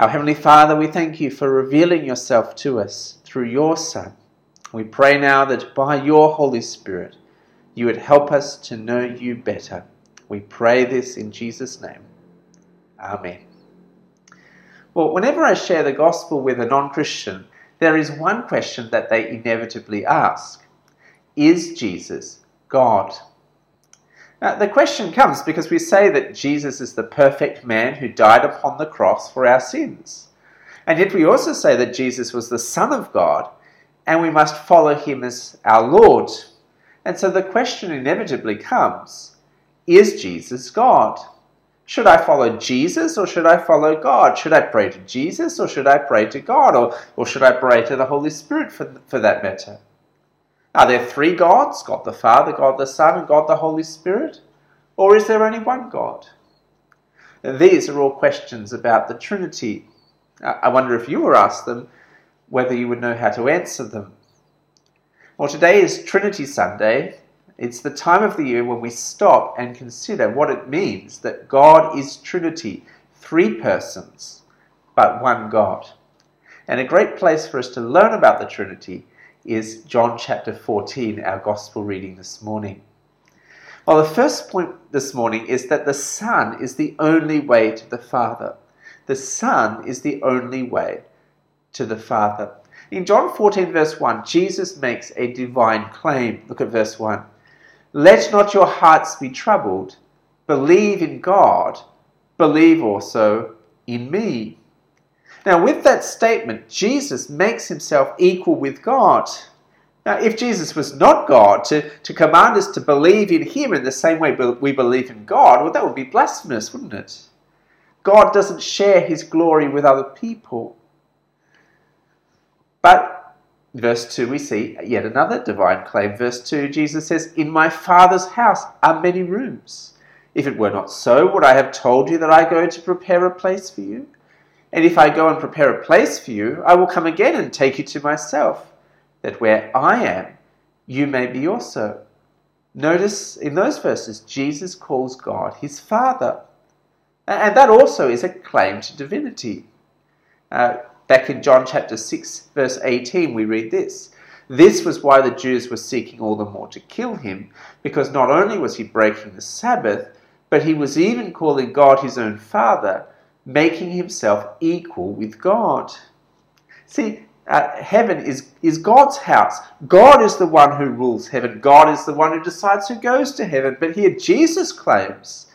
Our Heavenly Father, we thank you for revealing yourself to us through your Son. We pray now that by your Holy Spirit, you would help us to know you better. We pray this in Jesus' name. Amen. Well, whenever I share the gospel with a non Christian, there is one question that they inevitably ask Is Jesus God? Now, the question comes because we say that Jesus is the perfect man who died upon the cross for our sins. And yet we also say that Jesus was the Son of God and we must follow him as our Lord. And so the question inevitably comes Is Jesus God? Should I follow Jesus or should I follow God? Should I pray to Jesus or should I pray to God? Or, or should I pray to the Holy Spirit for, for that matter? Are there three gods God the Father, God the Son, and God the Holy Spirit? Or is there only one God? These are all questions about the Trinity. I wonder if you were asked them, whether you would know how to answer them. Well, today is Trinity Sunday. It's the time of the year when we stop and consider what it means that God is Trinity, three persons, but one God. And a great place for us to learn about the Trinity is John chapter 14, our gospel reading this morning. Well, the first point this morning is that the Son is the only way to the Father. The Son is the only way to the Father. In John 14, verse 1, Jesus makes a divine claim. Look at verse 1. Let not your hearts be troubled. Believe in God. Believe also in me. Now, with that statement, Jesus makes himself equal with God. Now, if Jesus was not God, to, to command us to believe in him in the same way we believe in God, well, that would be blasphemous, wouldn't it? God doesn't share his glory with other people. But verse 2, we see yet another divine claim. Verse 2, Jesus says, In my Father's house are many rooms. If it were not so, would I have told you that I go to prepare a place for you? And if I go and prepare a place for you, I will come again and take you to myself, that where I am, you may be also. Notice in those verses, Jesus calls God his Father. And that also is a claim to divinity. Uh, back in John chapter 6, verse 18, we read this. This was why the Jews were seeking all the more to kill him, because not only was he breaking the Sabbath, but he was even calling God his own Father making himself equal with God. See, uh, heaven is, is God's house. God is the one who rules heaven. God is the one who decides who goes to heaven. But here Jesus claims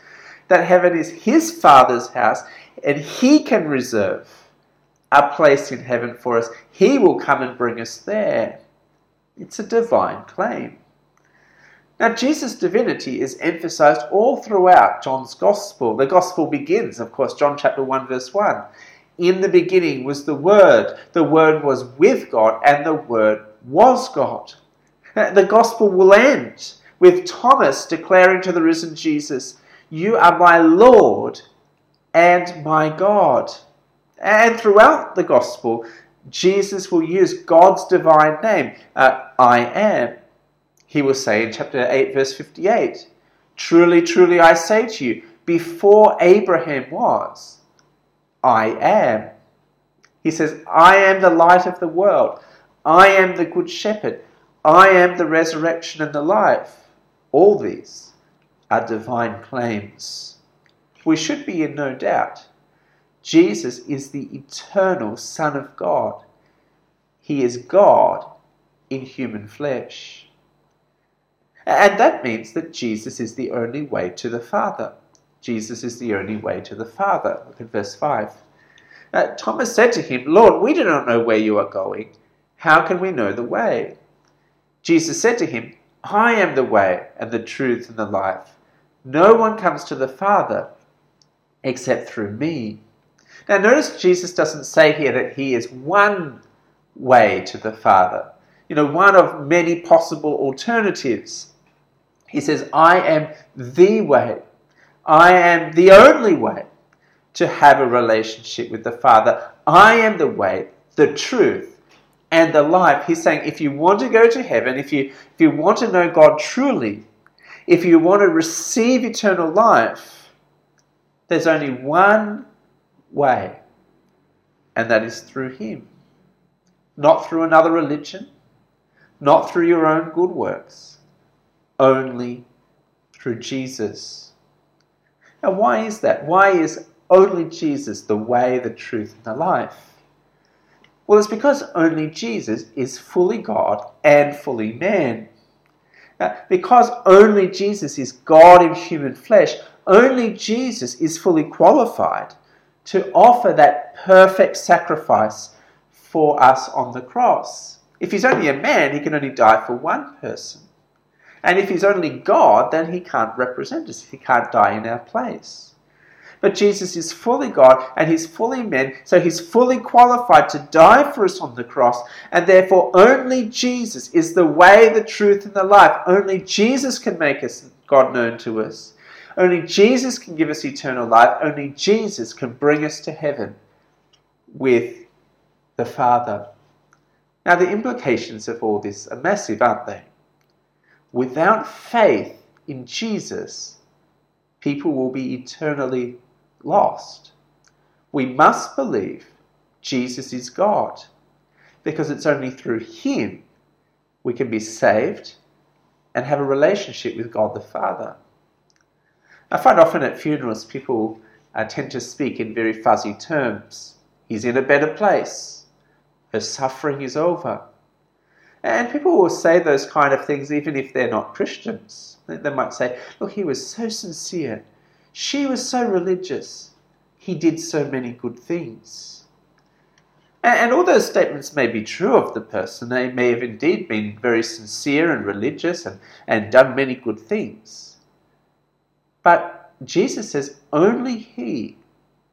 that heaven is his Father's house and he can reserve a place in heaven for us. He will come and bring us there. It's a divine claim. Now, Jesus' divinity is emphasized all throughout John's Gospel. The Gospel begins, of course, John chapter 1, verse 1. In the beginning was the Word. The Word was with God, and the Word was God. The Gospel will end with Thomas declaring to the risen Jesus, You are my Lord and my God. And throughout the Gospel, Jesus will use God's divine name, uh, I am. He will say in chapter 8, verse 58 Truly, truly, I say to you, before Abraham was, I am. He says, I am the light of the world. I am the good shepherd. I am the resurrection and the life. All these are divine claims. We should be in no doubt. Jesus is the eternal Son of God. He is God in human flesh. And that means that Jesus is the only way to the Father. Jesus is the only way to the Father. Look at verse 5. Uh, Thomas said to him, Lord, we do not know where you are going. How can we know the way? Jesus said to him, I am the way and the truth and the life. No one comes to the Father except through me. Now, notice Jesus doesn't say here that he is one way to the Father, you know, one of many possible alternatives. He says, I am the way. I am the only way to have a relationship with the Father. I am the way, the truth, and the life. He's saying, if you want to go to heaven, if you, if you want to know God truly, if you want to receive eternal life, there's only one way. and that is through Him. Not through another religion, not through your own good works, only through Jesus. Now, why is that? Why is only Jesus the way, the truth, and the life? Well, it's because only Jesus is fully God and fully man. Now, because only Jesus is God in human flesh, only Jesus is fully qualified to offer that perfect sacrifice for us on the cross. If he's only a man, he can only die for one person. And if he's only God, then he can't represent us. He can't die in our place. But Jesus is fully God and he's fully man, so he's fully qualified to die for us on the cross. And therefore, only Jesus is the way, the truth, and the life. Only Jesus can make us God known to us. Only Jesus can give us eternal life. Only Jesus can bring us to heaven with the Father. Now, the implications of all this are massive, aren't they? Without faith in Jesus, people will be eternally lost. We must believe Jesus is God because it's only through Him we can be saved and have a relationship with God the Father. I find often at funerals people uh, tend to speak in very fuzzy terms. He's in a better place. Her suffering is over. And people will say those kind of things even if they're not Christians. They might say, Look, he was so sincere. She was so religious. He did so many good things. And, all those statements may be true of the person. They may have indeed been very sincere and religious and, and done many good things. But Jesus says only He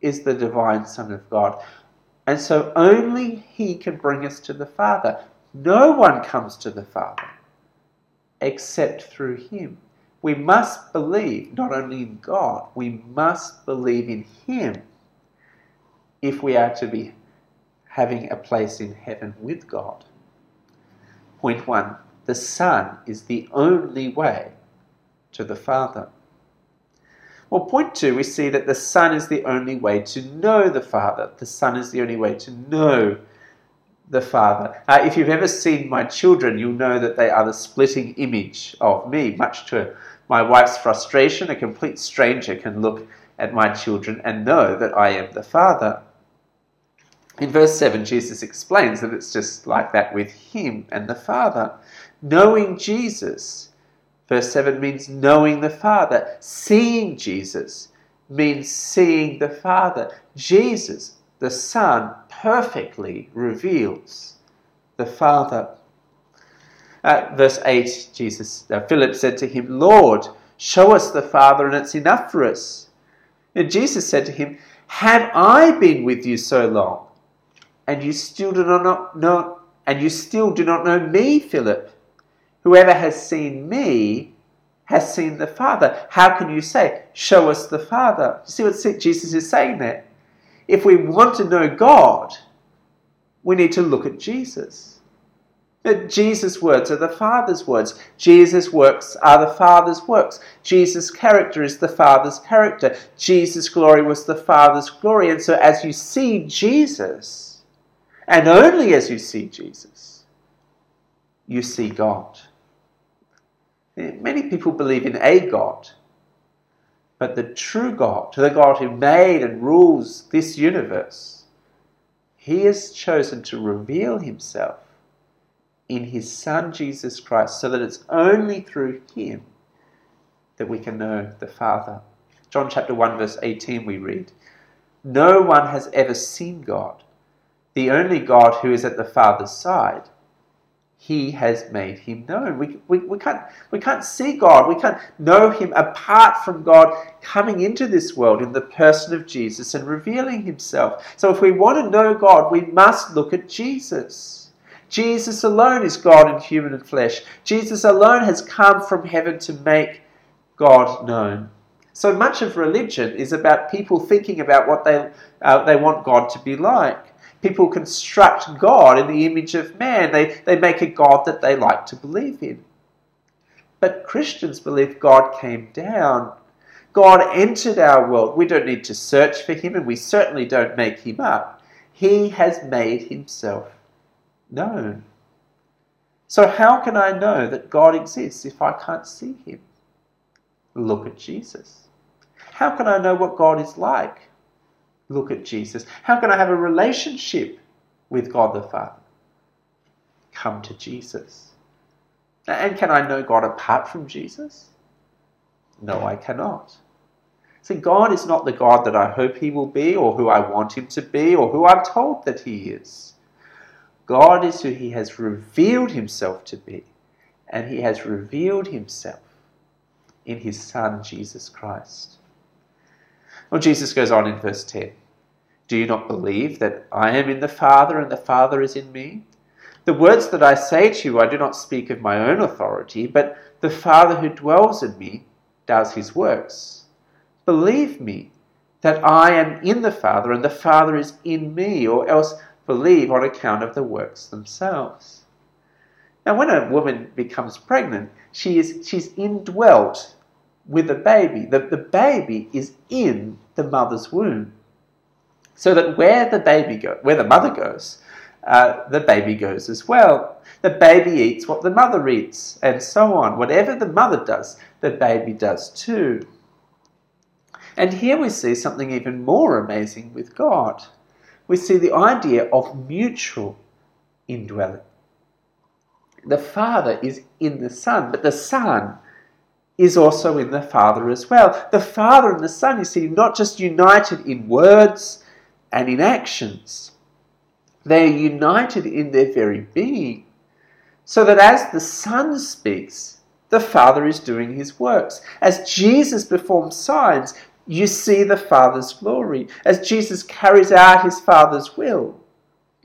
is the divine Son of God. And so only He can bring us to the Father. No one comes to the Father except through Him. We must believe not only in God, we must believe in Him if we are to be having a place in heaven with God. Point one the Son is the only way to the Father. Well, point two, we see that the Son is the only way to know the Father. The Son is the only way to know the Father. Uh, if you've ever seen my children, you'll know that they are the splitting image of me, much to my wife's frustration. A complete stranger can look at my children and know that I am the Father. In verse 7, Jesus explains that it's just like that with Him and the Father. Knowing Jesus Verse 7 means knowing the Father. Seeing Jesus means seeing the Father. Jesus, the Son, perfectly reveals the Father. At verse 8, Jesus, uh, Philip said to him, Lord, show us the Father, and it's enough for us. And Jesus said to him, Have I been with you so long, and you still do not know, and you still do not know me, Philip? Whoever has seen me has seen the Father. How can you say, Show us the Father? You see what Jesus is saying there? If we want to know God, we need to look at Jesus. Jesus' words are the Father's words. Jesus' works are the Father's works. Jesus' character is the Father's character. Jesus' glory was the Father's glory. And so, as you see Jesus, and only as you see Jesus, you see God. Many people believe in a God, but the true God, to the God who made and rules this universe, he has chosen to reveal himself in his Son Jesus Christ so that it's only through him that we can know the Father. John chapter 1, verse 18, we read, No one has ever seen God, the only God who is at the Father's side he has made him known. We, we, we, can't, we can't see God. We can't know him apart from God coming into this world in the person of Jesus and revealing himself. So if we want to know God, we must look at Jesus. Jesus alone is God in human flesh. Jesus alone has come from heaven to make God known. So much of religion is about people thinking about what they, uh, they want God to be like people construct God in the image of man. They, they make a God that they like to believe in. But Christians believe God came down. God entered our world. We don't need to search for him, and we certainly don't make him up. He has made himself known. So, how can I know that God exists if I can't see him? Look at Jesus. How can I know what God is like? Look at Jesus. How can I have a relationship with God the Father? Come to Jesus. And can I know God apart from Jesus? No, I cannot. See, God is not the God that I hope He will be, or who I want Him to be, or who I'm told that He is. God is who He has revealed Himself to be, and He has revealed Himself in His Son, Jesus Christ. Well, Jesus goes on in verse 10 Do you not believe that I am in the Father, and the Father is in me? The words that I say to you, I do not speak of my own authority, but the Father who dwells in me does His works. Believe me that I am in the Father and the Father is in me, or else believe on account of the works themselves. Now, when a woman becomes pregnant, she is, she's indwelt with a baby. The, the baby is in the mother's womb. So that where the baby go, where the mother goes, uh, the baby goes as well. The baby eats what the mother eats, and so on. Whatever the mother does, the baby does too. And here we see something even more amazing with God. We see the idea of mutual indwelling. The Father is in the Son, but the Son is also in the Father as well. The Father and the Son, you see, not just united in words and in actions, they are united in their very being. So that as the Son speaks, the Father is doing his works. As Jesus performs signs, you see the Father's glory. As Jesus carries out his Father's will,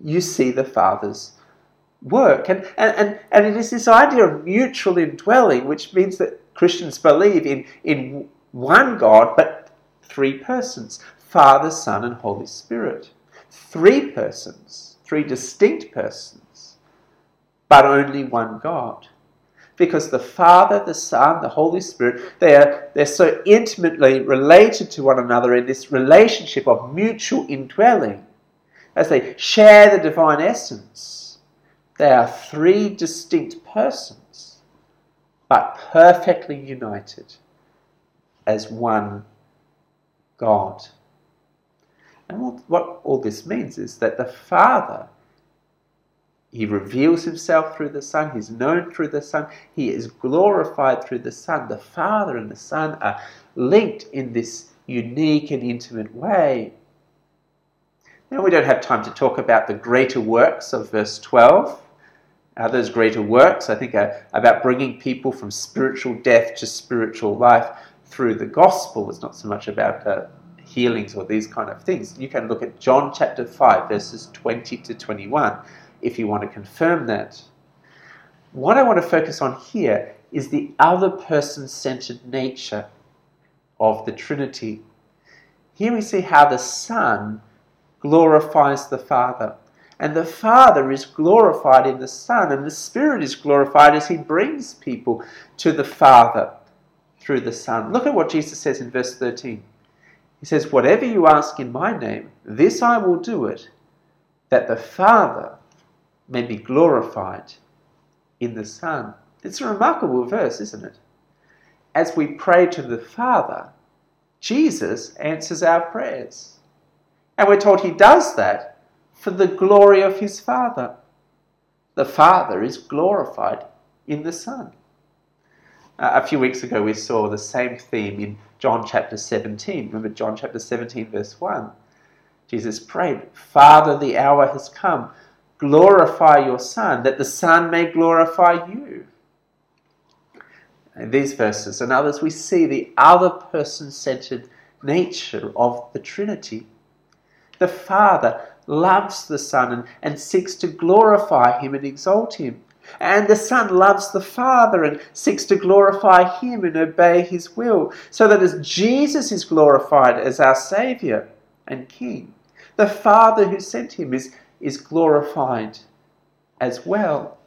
you see the Father's work. And, and, and, and it is this idea of mutual indwelling, which means that Christians believe in, in one God, but three persons Father, Son, and Holy Spirit. Three persons, three distinct persons, but only one God because the Father, the Son, the Holy Spirit, they are, they're so intimately related to one another in this relationship of mutual indwelling as they share the divine essence. They are three distinct persons, but perfectly united as one God. And what all this means is that the Father he reveals himself through the Son. He's known through the Son. He is glorified through the Son. The Father and the Son are linked in this unique and intimate way. Now, we don't have time to talk about the greater works of verse 12. Uh, those greater works, I think, are about bringing people from spiritual death to spiritual life through the gospel. It's not so much about uh, healings or these kind of things. You can look at John chapter 5, verses 20 to 21 if you want to confirm that. What I want to focus on here is the other person centered nature of the Trinity. Here we see how the Son glorifies the Father. And the Father is glorified in the Son, and the Spirit is glorified as He brings people to the Father through the Son. Look at what Jesus says in verse 13. He says, Whatever you ask in my name, this I will do it, that the Father may be glorified in the Son. It's a remarkable verse, isn't it? As we pray to the Father, Jesus answers our prayers. And we're told he does that for the glory of his Father. The Father is glorified in the Son. Uh, a few weeks ago, we saw the same theme in John chapter 17. Remember John chapter 17, verse 1? Jesus prayed, Father, the hour has come glorify your Son, that the Son may glorify you. In these verses and others, we see the other person centered nature of the Trinity. The Father loves the Son and, and seeks to glorify him and exalt him. And the Son loves the Father and seeks to glorify him and obey his will, so that as Jesus is glorified as our Saviour and King, the Father who sent him is is glorified as well.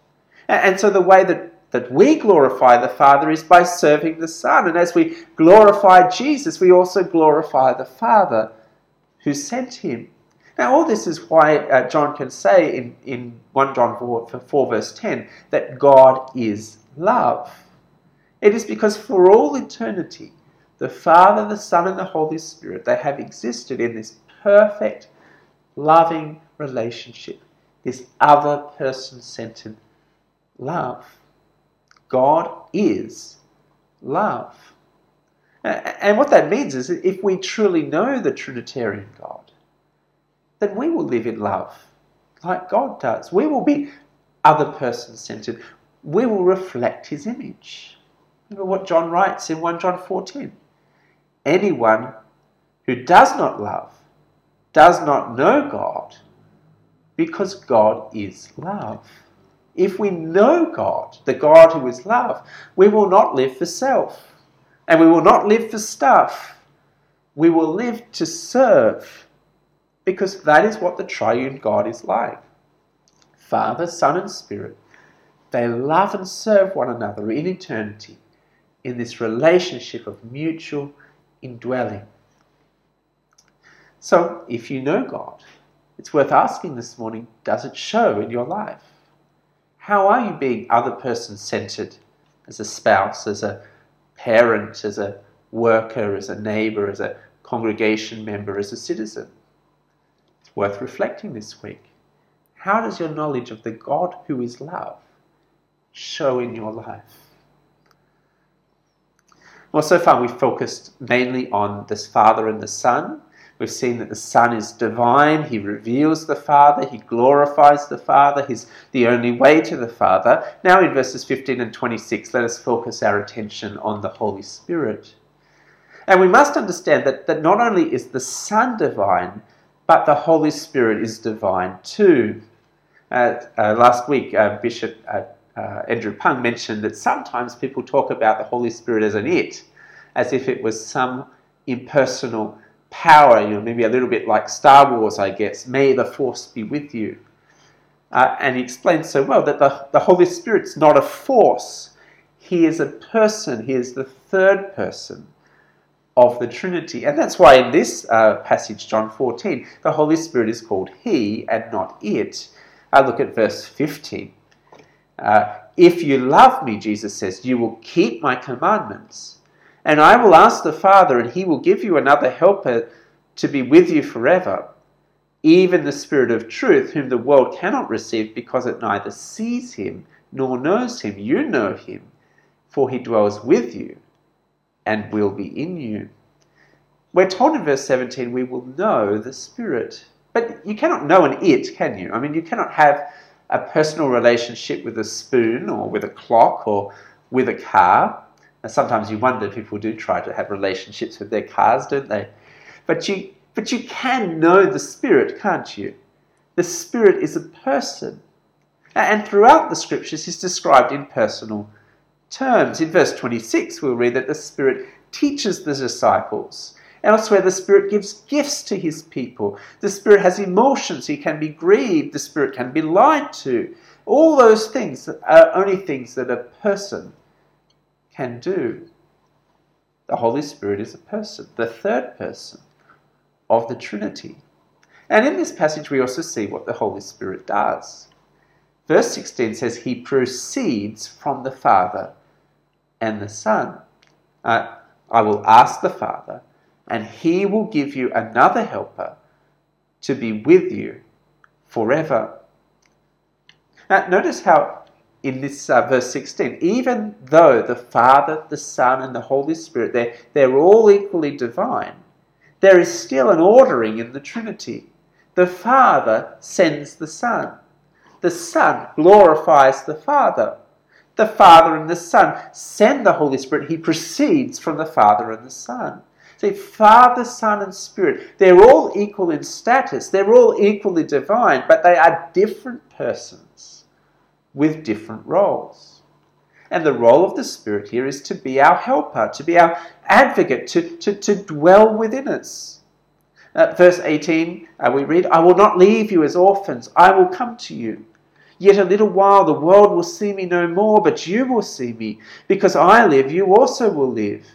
And so the way that, that we glorify the Father is by serving the Son. And as we glorify Jesus, we also glorify the Father who sent him. Now, all this is why uh, John can say in, in 1 John 4, 4, verse 10, that God is love. It is because for all eternity, the Father, the Son, and the Holy Spirit, they have existed in this perfect, loving relationship, this other person centered love. God is love. And what that means is that if we truly know the Trinitarian God, then we will live in love like God does. We will be other person centered. We will reflect his image. Remember what John writes in 1 John 14. Anyone who does not love does not know God because God is love. If we know God, the God who is love, we will not live for self and we will not live for stuff. We will live to serve because that is what the triune God is like. Father, Son, and Spirit, they love and serve one another in eternity in this relationship of mutual indwelling. So, if you know God, it's worth asking this morning does it show in your life? How are you being other person centered as a spouse, as a parent, as a worker, as a neighbor, as a congregation member, as a citizen? It's worth reflecting this week. How does your knowledge of the God who is love show in your life? Well, so far we've focused mainly on this Father and the Son. We've seen that the Son is divine. He reveals the Father. He glorifies the Father. He's the only way to the Father. Now, in verses 15 and 26, let us focus our attention on the Holy Spirit. And we must understand that, that not only is the Son divine, but the Holy Spirit is divine too. Uh, uh, last week, uh, Bishop uh, uh, Andrew Pung mentioned that sometimes people talk about the Holy Spirit as an it, as if it was some impersonal power, you know, maybe a little bit like Star Wars, I guess. May the Force be with you. Uh, and he explains so well that the, the Holy Spirit's not a force, he is a person, he is the third person of the Trinity. And that's why in this uh, passage, John 14, the Holy Spirit is called He and not it. I look at verse 15. Uh, if you love me, Jesus says, you will keep my commandments. And I will ask the Father, and he will give you another helper to be with you forever, even the Spirit of truth, whom the world cannot receive because it neither sees him nor knows him. You know him, for he dwells with you and will be in you. We're told in verse 17 we will know the Spirit. But you cannot know an it, can you? I mean, you cannot have a personal relationship with a spoon or with a clock or with a car. And sometimes you wonder people do try to have relationships with their cars, don't they? But you, but you can know the Spirit, can't you? The Spirit is a person. And throughout the scriptures, he's described in personal terms. In verse 26, we'll read that the Spirit teaches the disciples. Elsewhere, the Spirit gives gifts to his people. The Spirit has emotions. He can be grieved. The Spirit can be lied to. All those things are only things that a person can do. The Holy Spirit is a person, the third person of the Trinity. And in this passage, we also see what the Holy Spirit does. Verse 16 says, He proceeds from the Father and the Son. Uh, I will ask the Father, and he will give you another helper to be with you forever. Now, notice how in this uh, verse 16, even though the Father, the Son, and the Holy Spirit, they're, they're all equally divine, there is still an ordering in the Trinity. The Father sends the Son. The Son glorifies the Father. The Father and the Son send the Holy Spirit. He proceeds from the Father and the Son. See, Father, Son, and Spirit, they're all equal in status, they're all equally divine, but they are different persons with different roles. And the role of the Spirit here is to be our helper, to be our advocate, to, to, to dwell within us. Uh, verse 18, uh, we read, I will not leave you as orphans, I will come to you. Yet a little while the world will see me no more, but you will see me. Because I live, you also will live.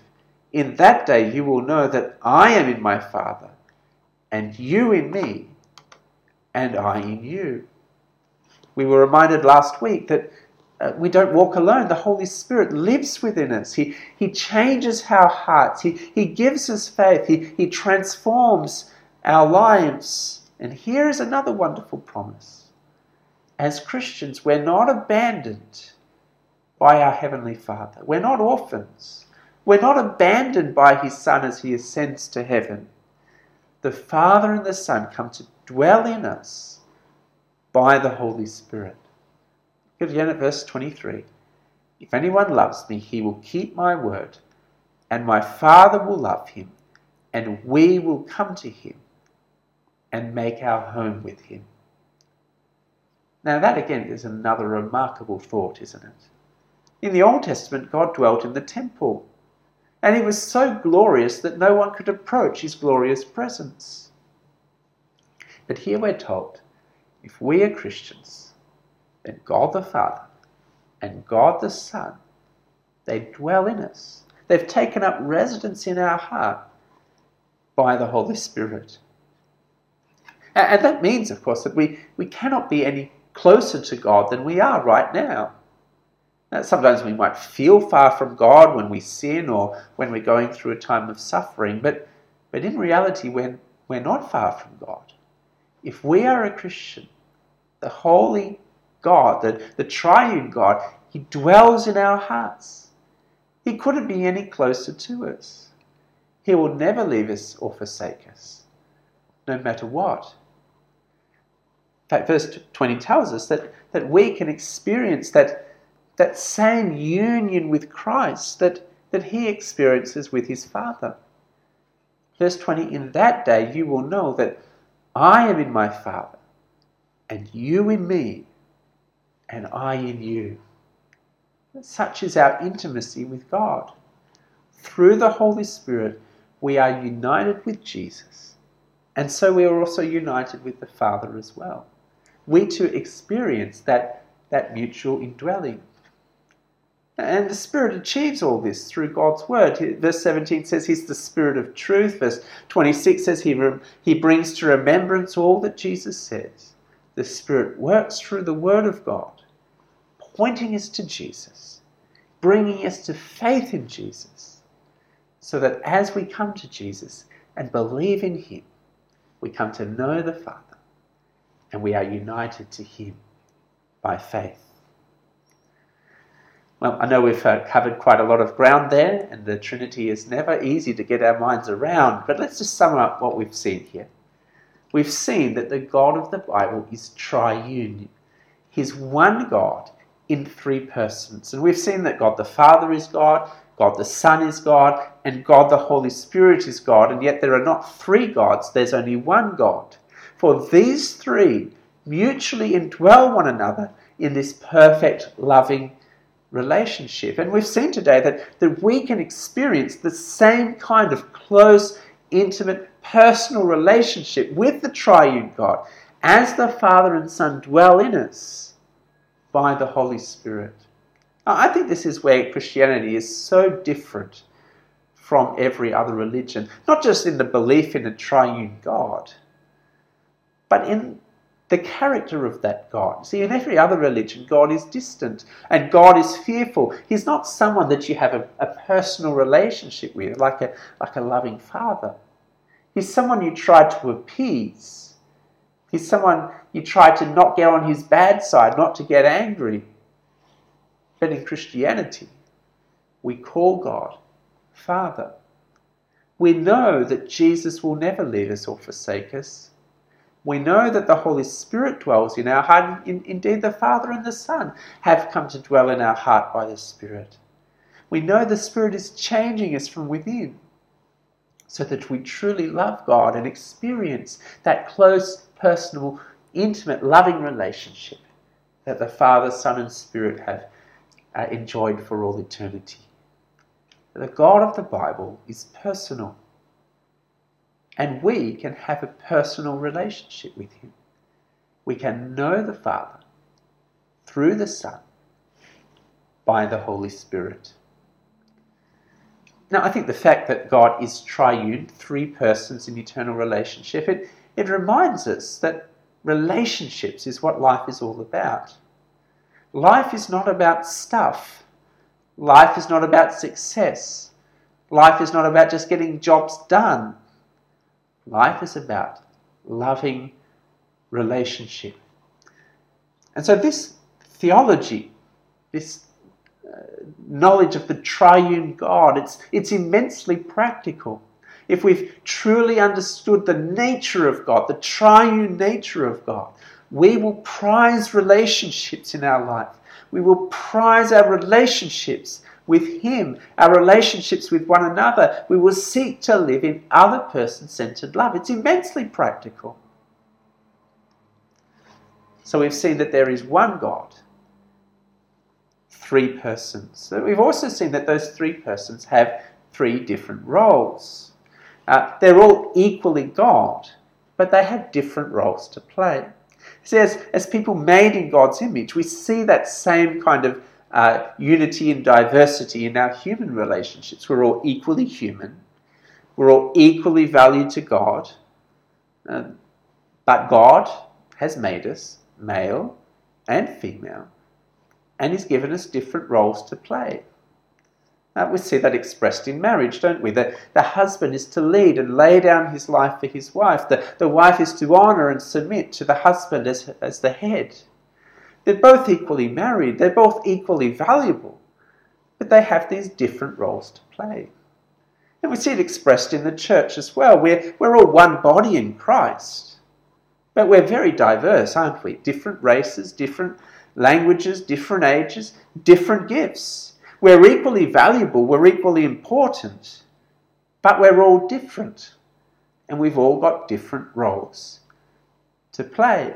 In that day you will know that I am in my Father, and you in me, and I in you. We were reminded last week that uh, we don't walk alone. The Holy Spirit lives within us. He, he changes our hearts. He, he gives us faith. He, he transforms our lives. And here is another wonderful promise. As Christians, we're not abandoned by our Heavenly Father. We're not orphans. We're not abandoned by His Son as He ascends to heaven. The Father and the Son come to dwell in us by the Holy Spirit. Look again at verse 23. If anyone loves me, he will keep my word, and my Father will love him, and we will come to him and make our home with him. Now, that again is another remarkable thought, isn't it? In the Old Testament, God dwelt in the temple, and he was so glorious that no one could approach his glorious presence. But here we're told if we are Christians, then God the Father and God the Son, they dwell in us. They've taken up residence in our heart by the Holy Spirit. And that means, of course, that we, we cannot be any closer to God than we are right now. now. Sometimes we might feel far from God when we sin or when we're going through a time of suffering, but, but in reality, we're, we're not far from God. If we are a Christian, the Holy God, the, the triune God, He dwells in our hearts. He couldn't be any closer to us. He will never leave us or forsake us, no matter what. In fact, verse 20 tells us that, that we can experience that, that same union with Christ that, that He experiences with His Father. Verse 20 In that day you will know that I am in my Father, and you in me, and I in you. Such is our intimacy with God. Through the Holy Spirit, we are united with Jesus, and so we are also united with the Father as well. We too experience that, that mutual indwelling. And the Spirit achieves all this through God's Word. Verse 17 says He's the Spirit of truth. Verse 26 says He, he brings to remembrance all that Jesus says. The Spirit works through the Word of God, pointing us to Jesus, bringing us to faith in Jesus, so that as we come to Jesus and believe in Him, we come to know the Father and we are united to Him by faith. Well, I know we've uh, covered quite a lot of ground there, and the Trinity is never easy to get our minds around, but let's just sum up what we've seen here. We've seen that the God of the Bible is triune. He's one God in three persons. And we've seen that God the Father is God, God the Son is God, and God the Holy Spirit is God, and yet there are not three gods, there's only one God. For these three mutually indwell one another in this perfect, loving relationship. And we've seen today that, that we can experience the same kind of close, intimate, personal relationship with the triune God as the Father and Son dwell in us by the Holy Spirit. Now, I think this is where Christianity is so different from every other religion, not just in the belief in a triune God, but in the character of that God. See, in every other religion, God is distant and God is fearful. He's not someone that you have a, a personal relationship with, like a, like a loving father. He's someone you try to appease. He's someone you try to not get on his bad side, not to get angry. But in Christianity, we call God Father. We know that Jesus will never leave us or forsake us. We know that the Holy Spirit dwells in our heart. Indeed, the Father and the Son have come to dwell in our heart by the Spirit. We know the Spirit is changing us from within so that we truly love God and experience that close, personal, intimate, loving relationship that the Father, Son, and Spirit have uh, enjoyed for all eternity. The God of the Bible is personal. And we can have a personal relationship with Him. We can know the Father through the Son by the Holy Spirit. Now, I think the fact that God is triune, three persons in eternal relationship, it, it reminds us that, Relationships is what life is all about. Life is not about stuff. Life is not about success. Life is not about just getting jobs done. Life is about loving relationship. And so, this theology, this uh, knowledge of the triune God, it's, it's immensely practical. If we've truly understood the nature of God, the triune nature of God, we will prize relationships in our life. We will prize our relationships with Him, our relationships with one another. We will seek to live in other person centered love. It's immensely practical. So we've seen that there is one God, three persons. So we've also seen that those three persons have three different roles. Uh, they're all equally God, but they have different roles to play. As, as people made in God's image, we see that same kind of uh, unity and diversity in our human relationships. We're all equally human, we're all equally valued to God, uh, but God has made us male and female, and He's given us different roles to play. Uh, we see that expressed in marriage, don't we? That the husband is to lead and lay down his life for his wife. The, the wife is to honour and submit to the husband as, as the head. They're both equally married, they're both equally valuable, but they have these different roles to play. And we see it expressed in the church as well. We're, we're all one body in Christ, but we're very diverse, aren't we? Different races, different languages, different ages, different gifts. We're equally valuable, we're equally important, but we're all different. And we've all got different roles to play.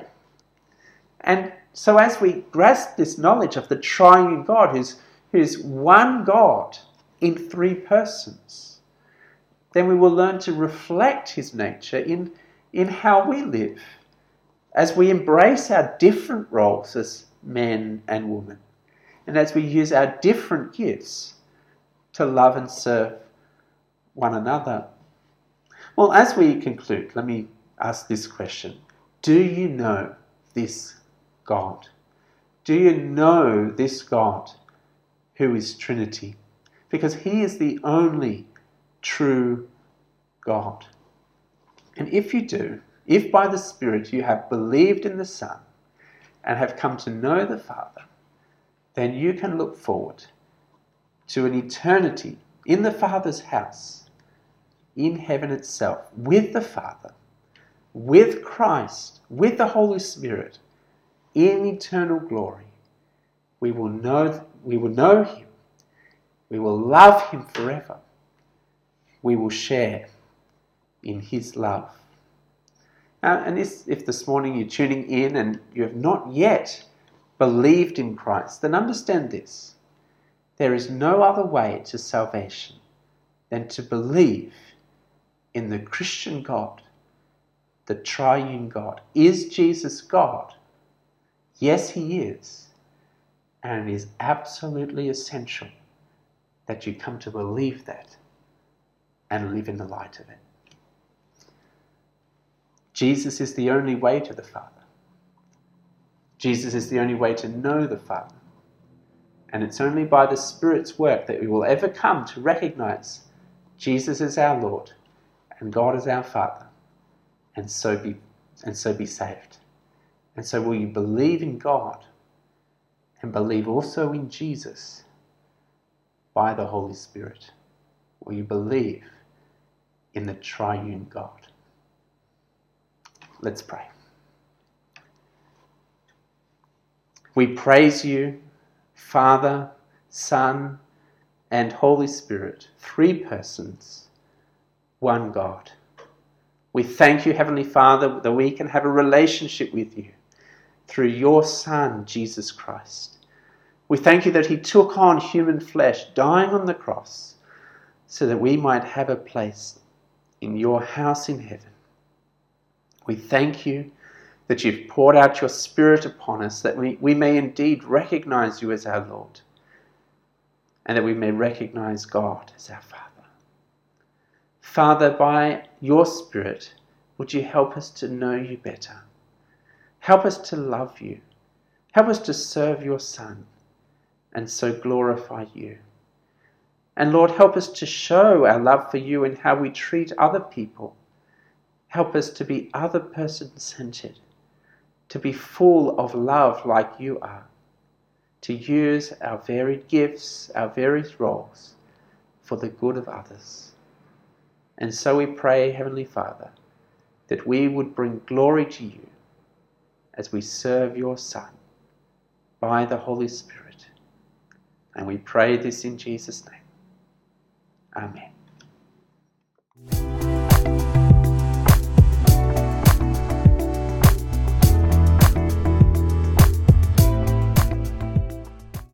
And so, as we grasp this knowledge of the triune God, who's, who's one God in three persons, then we will learn to reflect his nature in, in how we live as we embrace our different roles as men and women and as we use our different gifts to love and serve one another. Well, as we conclude, let me ask this question Do you know this God? Do you know this God who is Trinity? Because He is the only true God. And if you do, if by the Spirit you have believed in the Son and have come to know the Father, then you can look forward to an eternity in the Father's house, in heaven itself, with the Father, with Christ, with the Holy Spirit, in eternal glory. We will know, we will know Him. We will love Him forever. We will share in His love. Uh, and this, if this morning you're tuning in and you have not yet believed in Christ, then understand this. There is no other way to salvation than to believe in the Christian God, the triune God. Is Jesus God? Yes, He is. And it is absolutely essential that you come to believe that and live in the light of it. Jesus is the only way to the Father. Jesus is the only way to know the Father. And it's only by the Spirit's work that we will ever come to recognize Jesus is our Lord and God is our Father, and so be, and so be saved. And so, will you believe in God and believe also in Jesus by the Holy Spirit? Will you believe in the triune God? Let's pray. We praise you, Father, Son, and Holy Spirit, three persons, one God. We thank you, Heavenly Father, that we can have a relationship with you through your Son, Jesus Christ. We thank you that He took on human flesh, dying on the cross, so that we might have a place in your house in heaven. We thank you that you've poured out your Spirit upon us, that we, we may indeed recognize you as our Lord, and that we may recognize God as our Father. Father, by your Spirit, would you help us to know you better? Help us to love you. Help us to serve your Son and so glorify you. And Lord, help us to show our love for you in how we treat other people. Help us to be other person centered, to be full of love like you are, to use our varied gifts, our various roles for the good of others. And so we pray, Heavenly Father, that we would bring glory to you as we serve your Son by the Holy Spirit. And we pray this in Jesus' name. Amen.